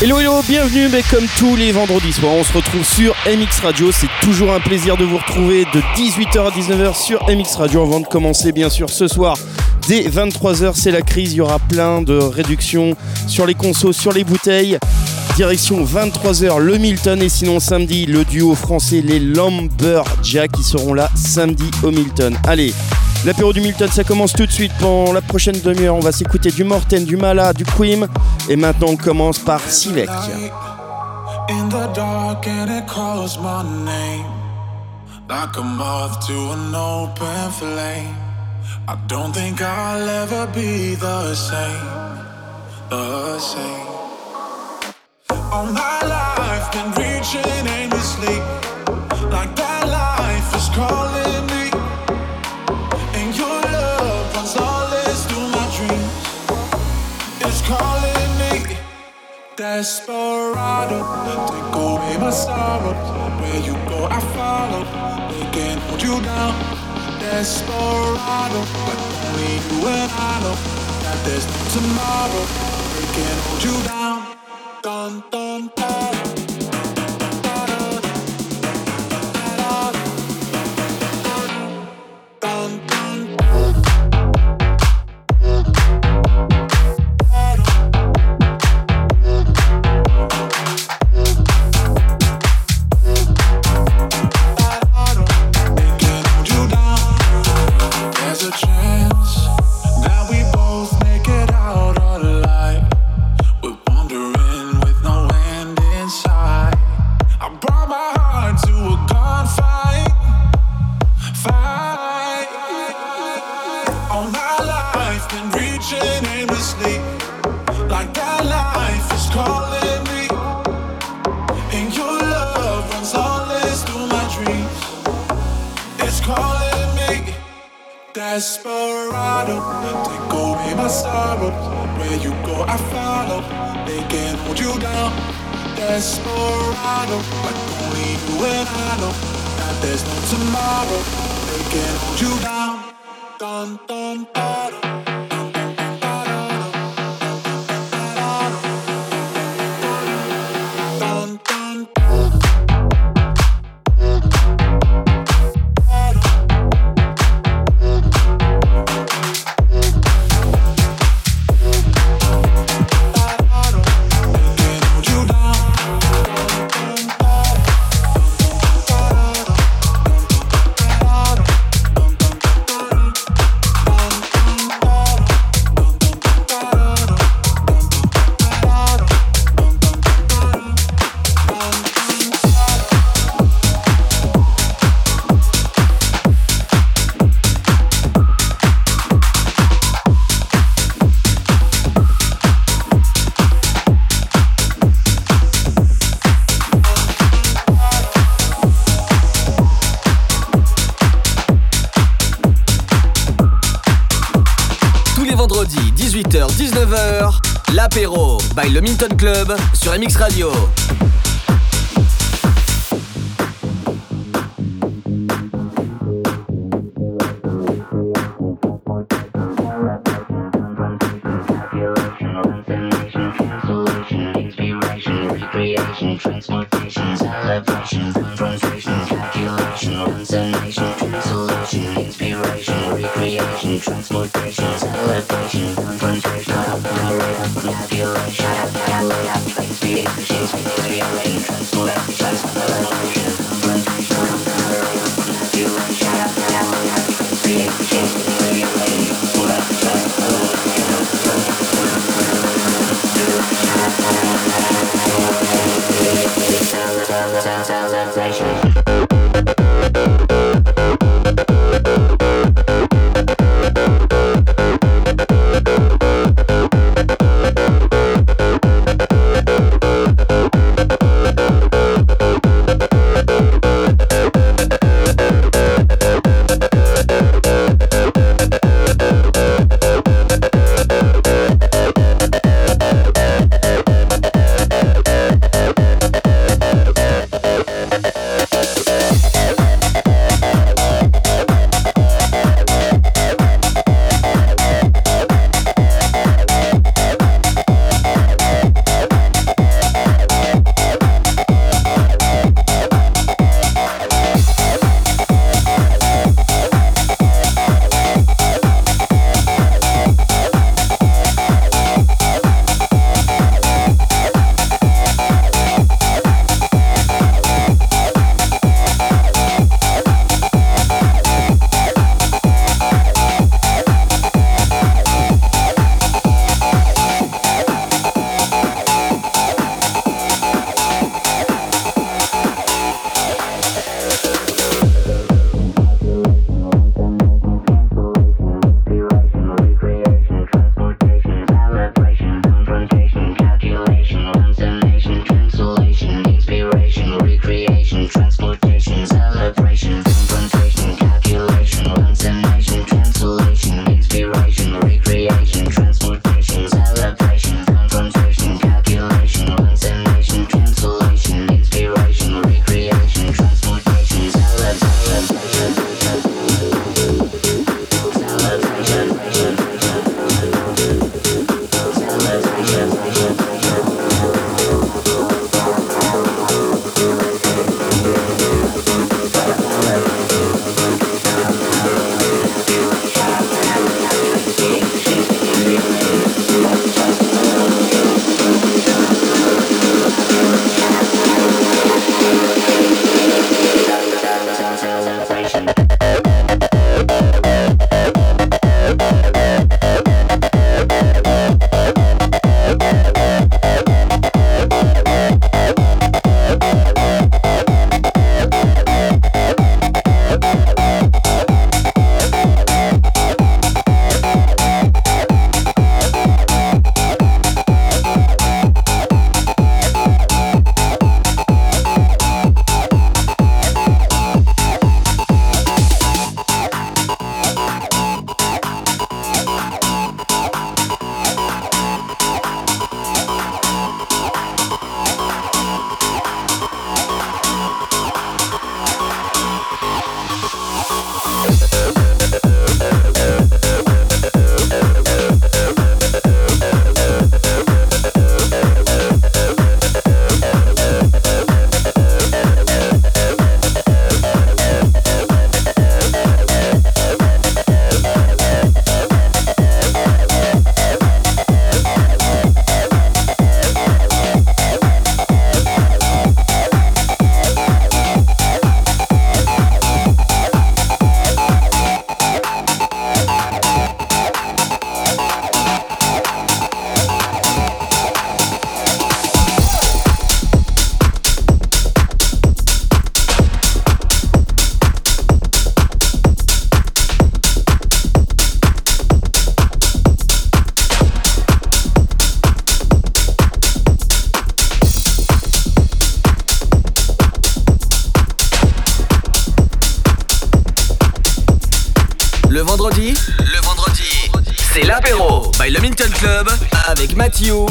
Hello hello, bienvenue, mais comme tous les vendredis soirs, on se retrouve sur MX Radio. C'est toujours un plaisir de vous retrouver de 18h à 19h sur MX Radio avant de commencer bien sûr ce soir. Dès 23h, c'est la crise, il y aura plein de réductions sur les consos, sur les bouteilles. Direction 23h le Milton et sinon samedi le duo français les Lumberjack qui seront là samedi au Milton. Allez, L'apéro du Milton, ça commence tout de suite. Pendant la prochaine demi-heure, on va s'écouter du Morten, du Mala, du Queen. Et maintenant, on commence par Silek. In the dark and it calls my name Like a moth to an open flame I don't think I'll ever be the same The same All my life been reaching aimlessly Like that life is calling Desperado. Take away my sorrow Where you go I follow. They can't hold you down. Desperado But only you and I know That there's no tomorrow. They can't hold you down. Dun dun dun by le Minton Club sur MX Radio.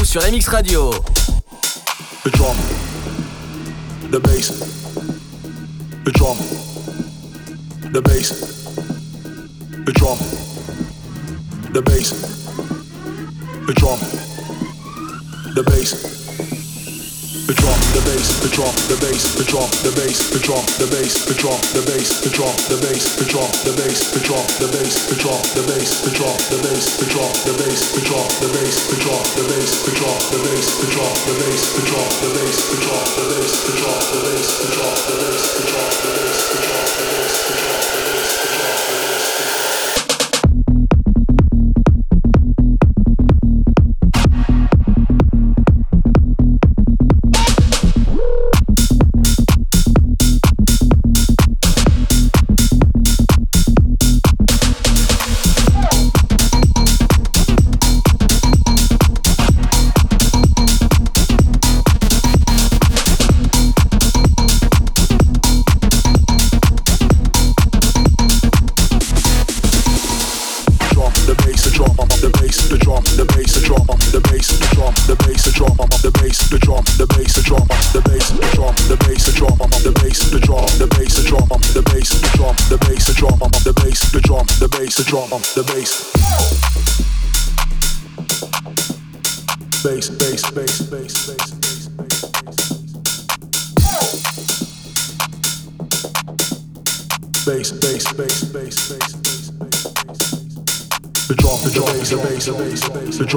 Sur MX Radio. The drum, the bass, the drum, the bass, the drum, the bass, the drum, the bass. the drum, the bass, the drum, the bass, the drum, the bass, the drum, the bass, the drum, the bass, the drum, the bass, the drum, the bass, the drum, the bass, the drum, the bass, the drum, the bass, the the bass, the drum, the bass, the drum, the bass, the drum, the bass, the drum, the bass, the drum, the bass, the drum, the bass,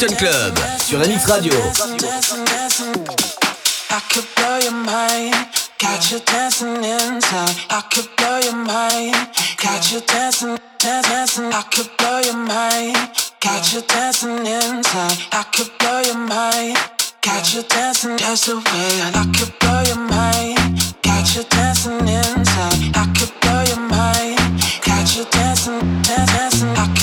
sur MX Radio. I could blow your mind, got you dancing inside. I could blow your mind, got you dancing, dancing. I could blow your mind, got you dancing inside. I could blow your mind, got you dancing just the way. I could blow your mind, got you dancing inside. I could blow your mind, got you dancing, dancing. I could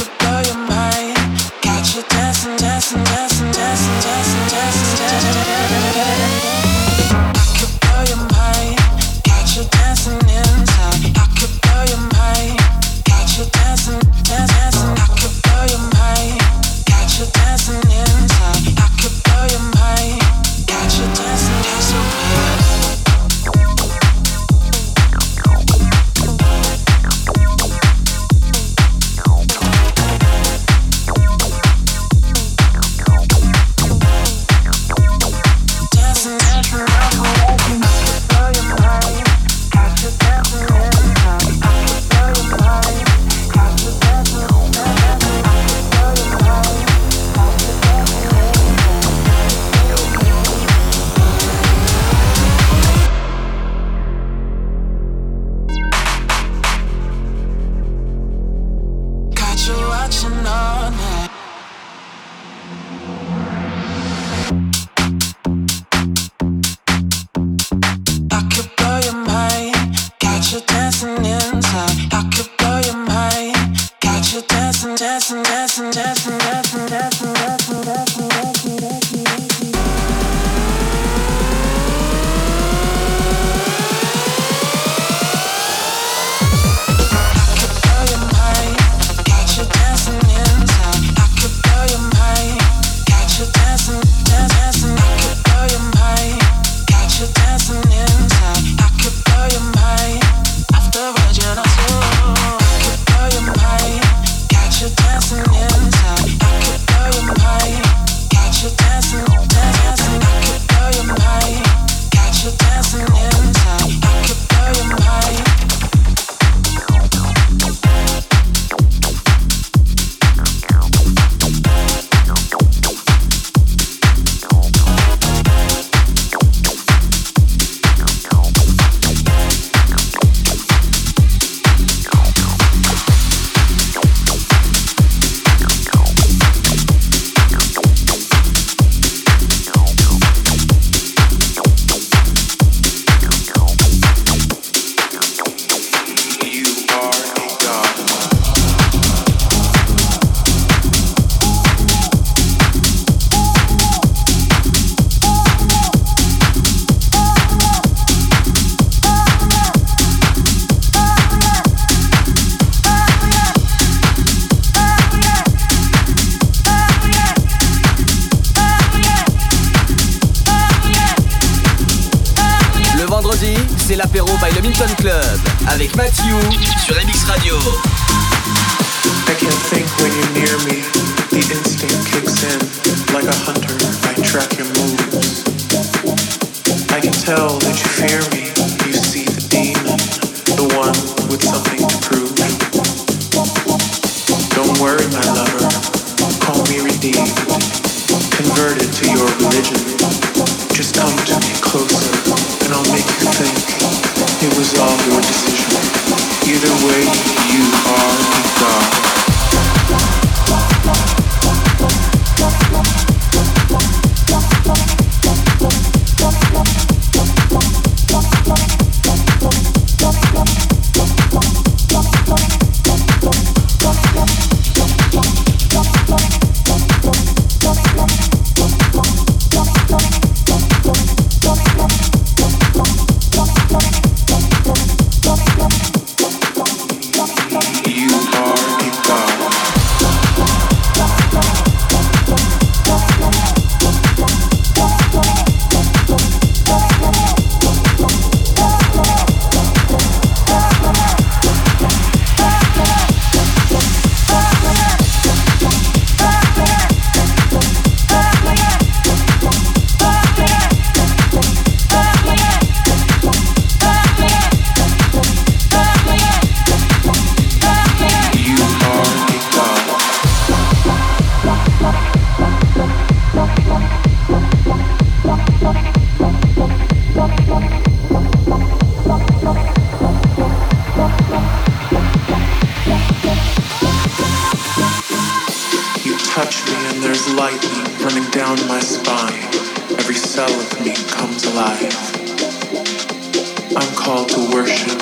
call to worship.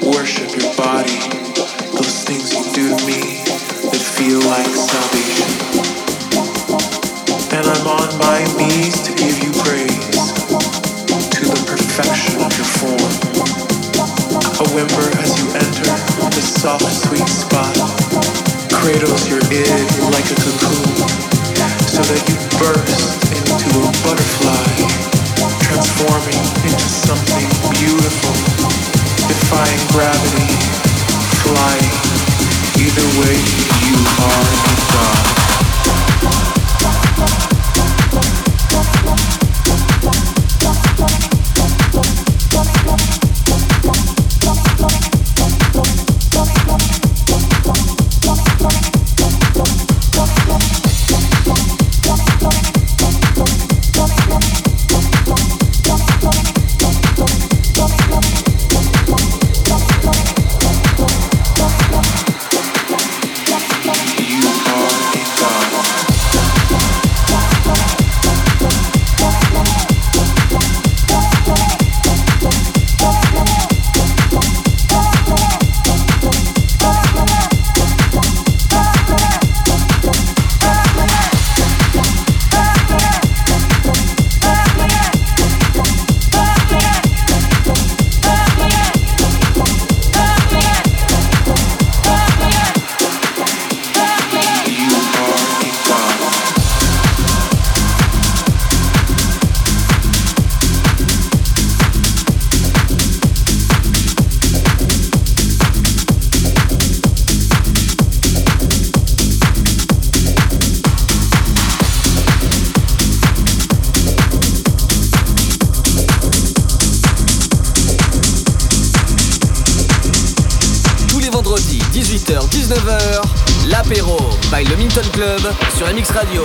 Worship your body, those things you do to me that feel like salvation. And I'm on my knees to give you praise to the perfection of your form. A whimper as you enter the soft, sweet spot cradles your id like a cocoon so that you burst into a butterfly transforming into something beautiful, defying gravity, flying. Either way, you are the God. Sur MX Radio.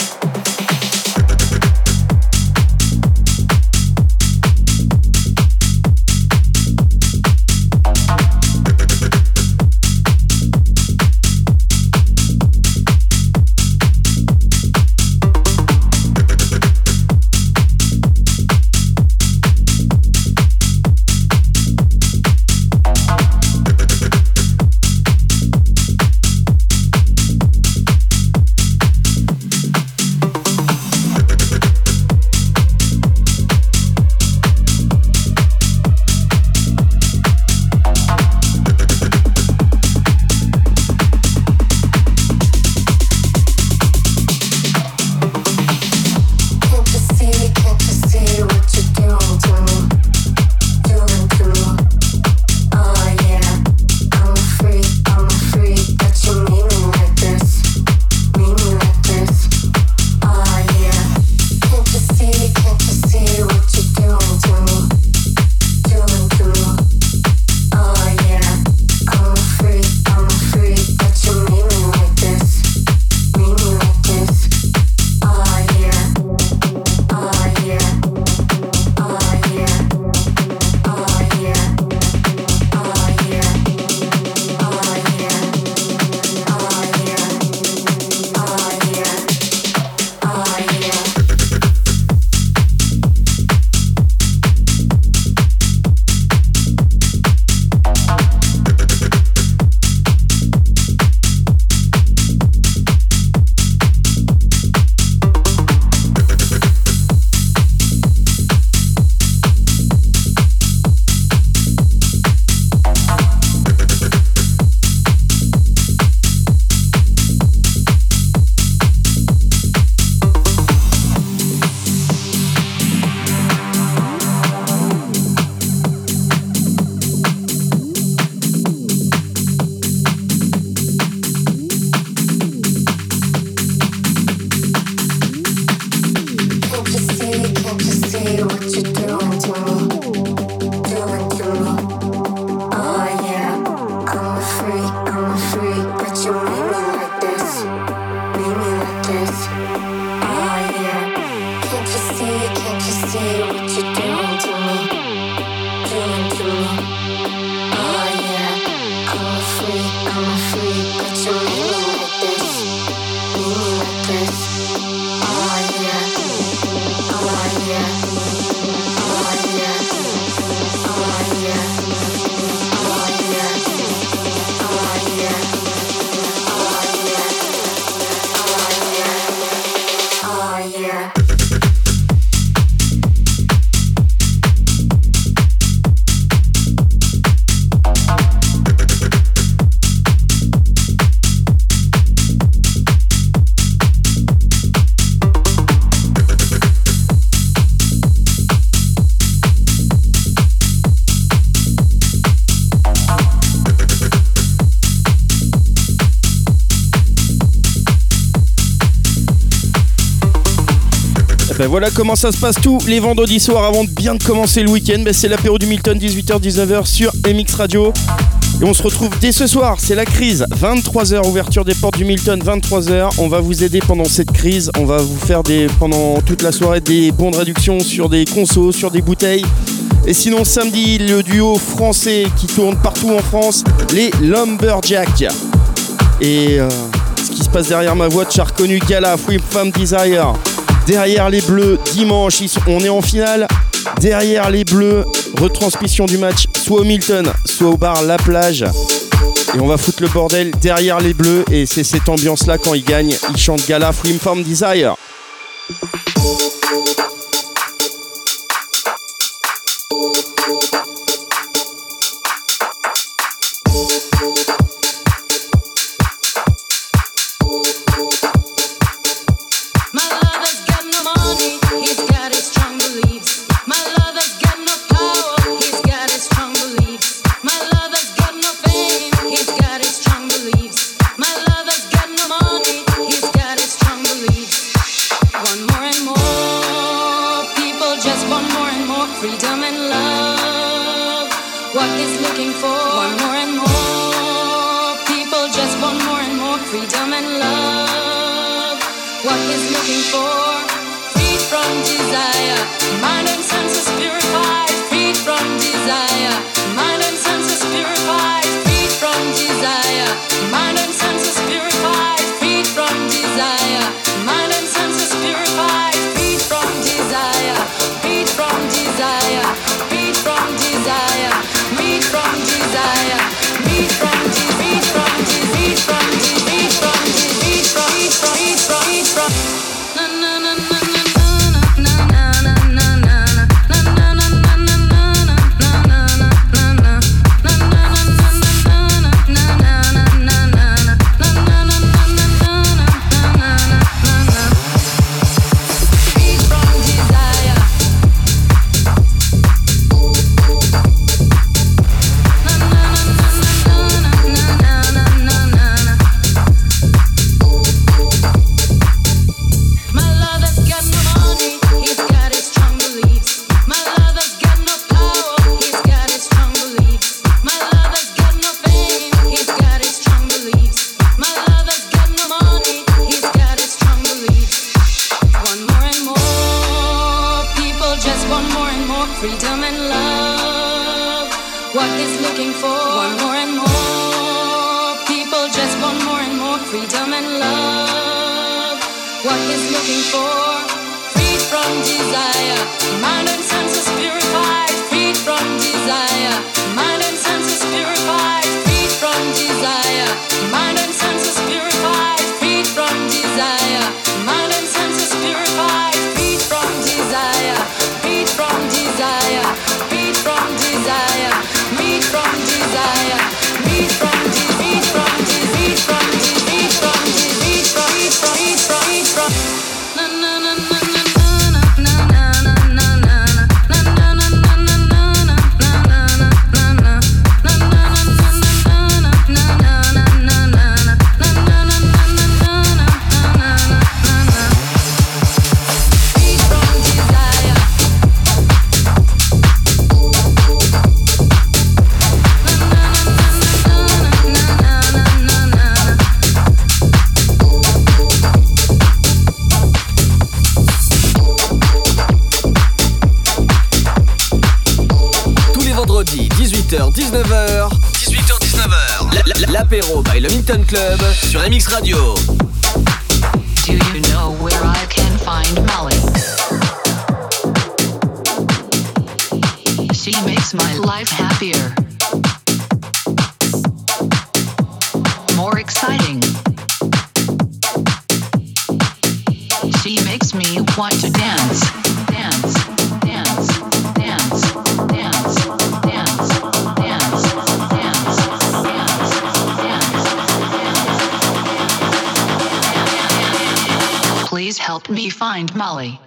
Voilà comment ça se passe tous les vendredis soirs avant de bien commencer le week-end. Ben, c'est l'apéro du Milton, 18h-19h sur MX Radio. Et on se retrouve dès ce soir, c'est la crise. 23h, ouverture des portes du Milton, 23h. On va vous aider pendant cette crise. On va vous faire pendant toute la soirée des bons de réduction sur des consos, sur des bouteilles. Et sinon, samedi, le duo français qui tourne partout en France, les Lumberjacks. Et euh, ce qui se passe derrière ma voix, tu as reconnu Gala, Free Femme Desire. Derrière les Bleus, dimanche, on est en finale. Derrière les Bleus, retransmission du match, soit au Milton, soit au bar La Plage. Et on va foutre le bordel derrière les Bleus. Et c'est cette ambiance-là quand ils gagnent. Ils chantent Gala, Free Farm Desire. love, what he's looking for. From desire, mind and senses purified. freed from desire. by le Minton Club sur MX Radio. Find Molly.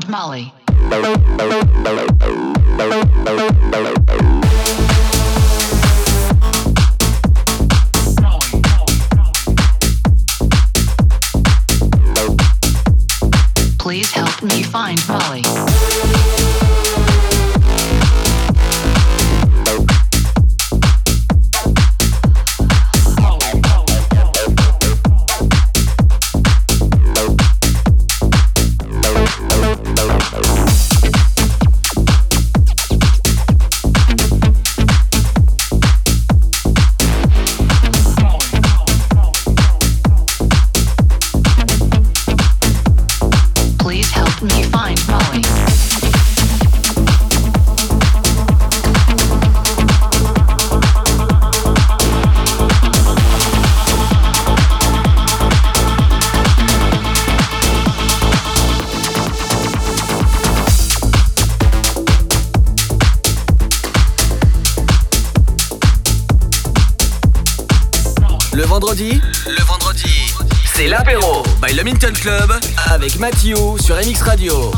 Find Molly. Club avec Mathieu sur MX Radio.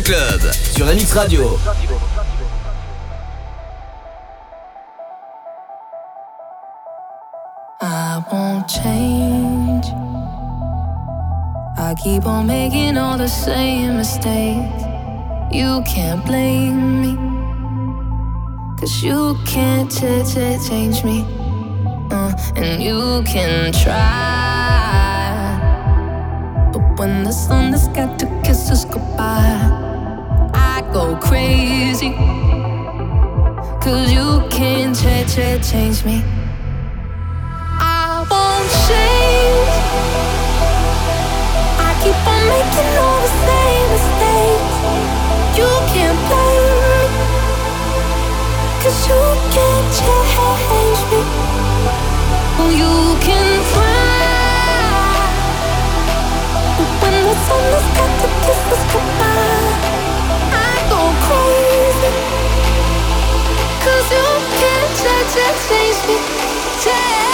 Club sur MX Radio. I won't change. I keep on making all the same mistakes. You can't blame me. Cause you can't ch- ch- change me. Uh, and you can try. But when the sun has got to kiss us goodbye, crazy. Cause you can't ch- ch- change me. I won't change. I keep on making all the same mistakes. You can't blame me. Cause you can't change me. Well, you can try. But when the sun has got to kiss us goodbye, to face me. Take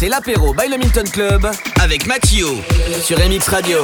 c'est l'apéro by le Minton Club avec Mathieu sur MX Radio.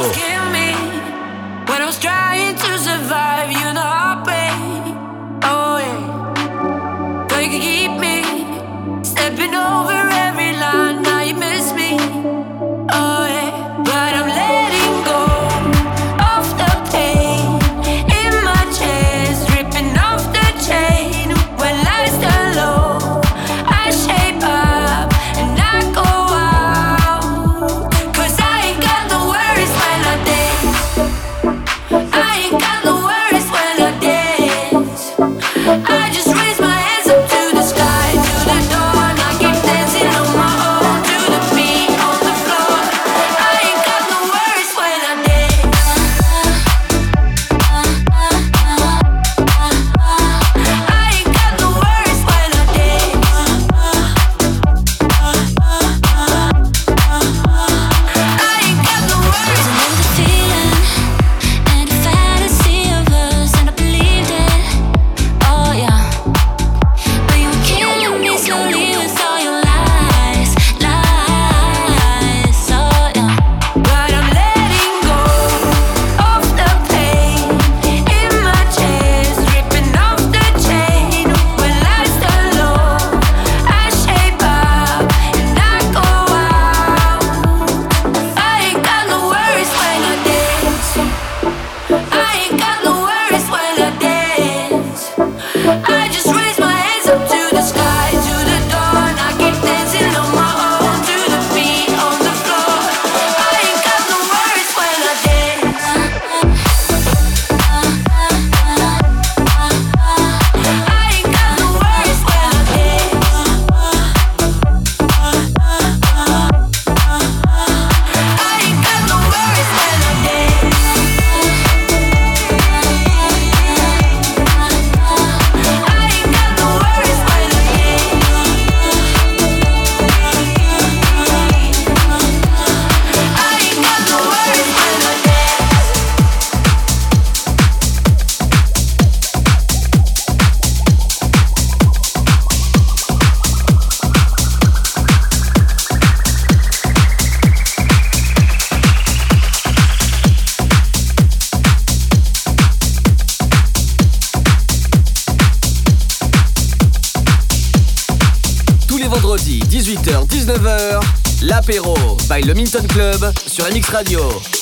Minton Club sur MX Radio.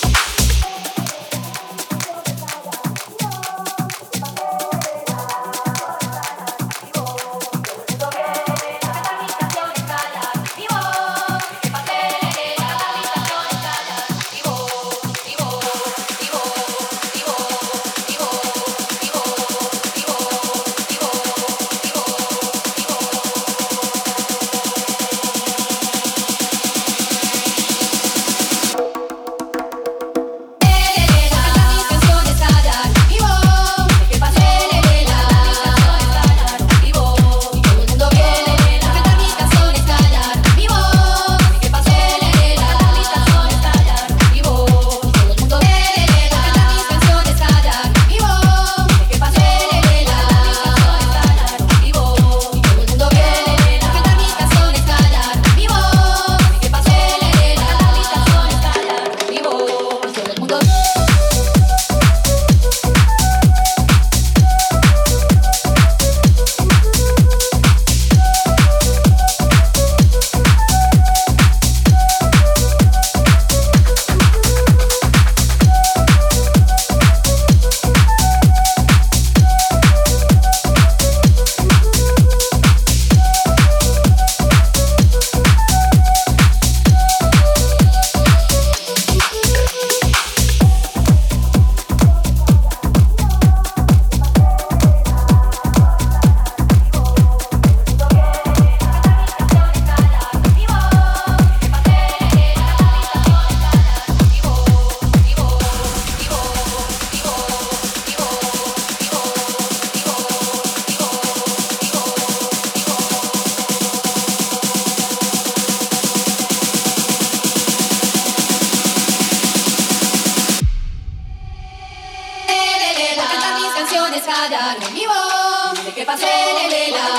que pasó en el helado.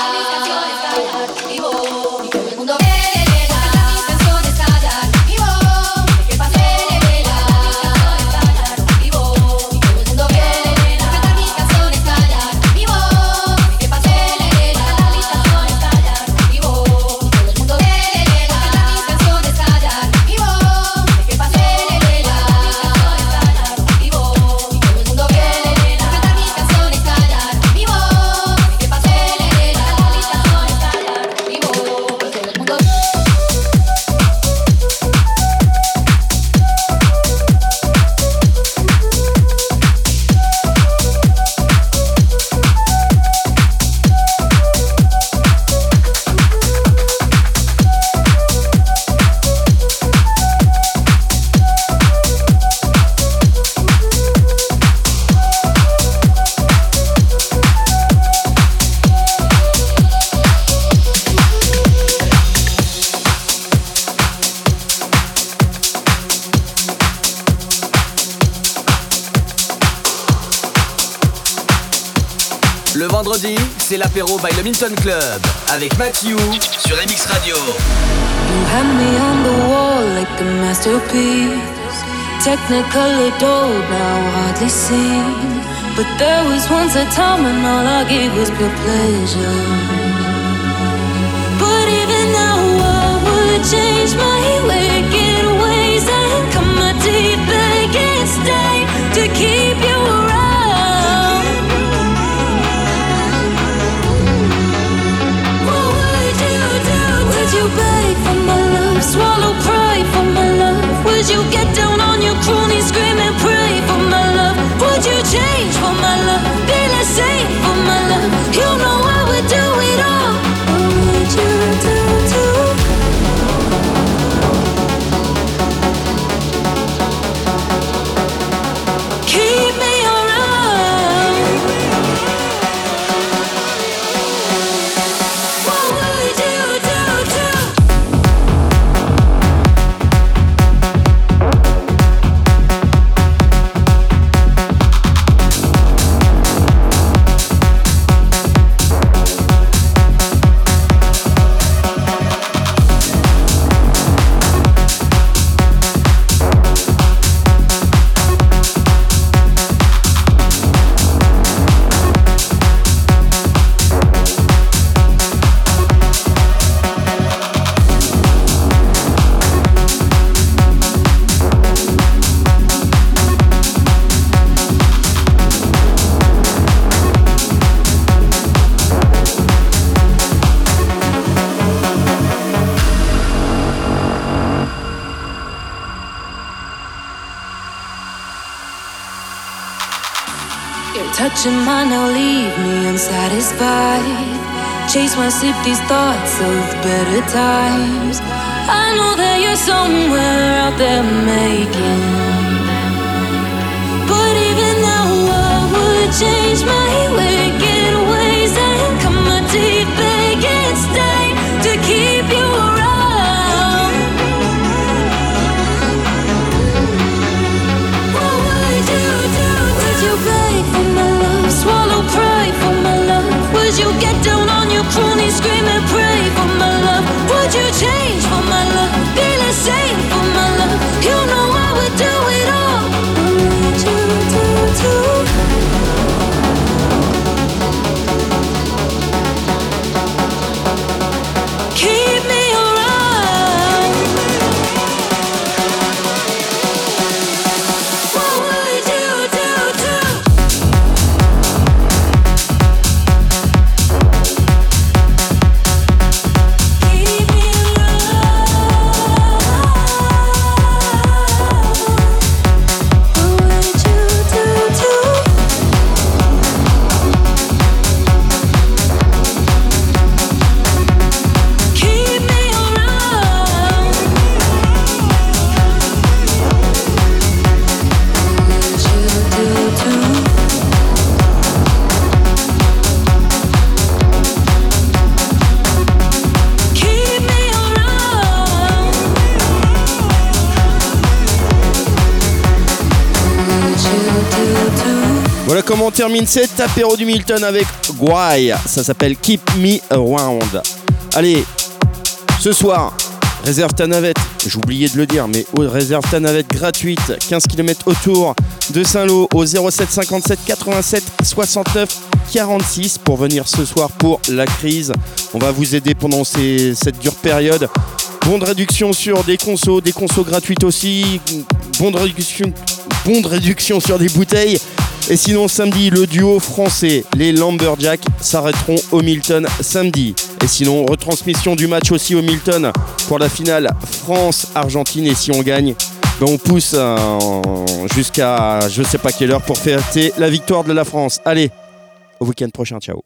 By le Minton Club avec Matthew sur MX Radio. You had me on the wall like a masterpiece. Technically dull, now hardly seen. But there was once a time when all I gave was pure pleasure. Chase my sleep, these thoughts of better times. I know that you're somewhere out there making. But even now, I would change my wicked as you get down on your cronies screaming. Termine cet apéro du Milton avec Guay. Ça s'appelle Keep Me Around. Allez, ce soir, réserve ta navette. Oublié de le dire, mais réserve ta navette gratuite. 15 km autour de Saint-Lô au 07 57 87 69 46 pour venir ce soir pour la crise. On va vous aider pendant cette dure période. Bon de réduction sur des consos, des consos gratuites aussi. Bon de réduction, bon de réduction sur des bouteilles. Et sinon, samedi, le duo français, les Lumberjacks, s'arrêteront au Milton samedi. Et sinon, retransmission du match aussi au Milton pour la finale France-Argentine. Et si on gagne, ben on pousse euh, jusqu'à je sais pas quelle heure pour fêter la victoire de la France. Allez, au week-end prochain, ciao.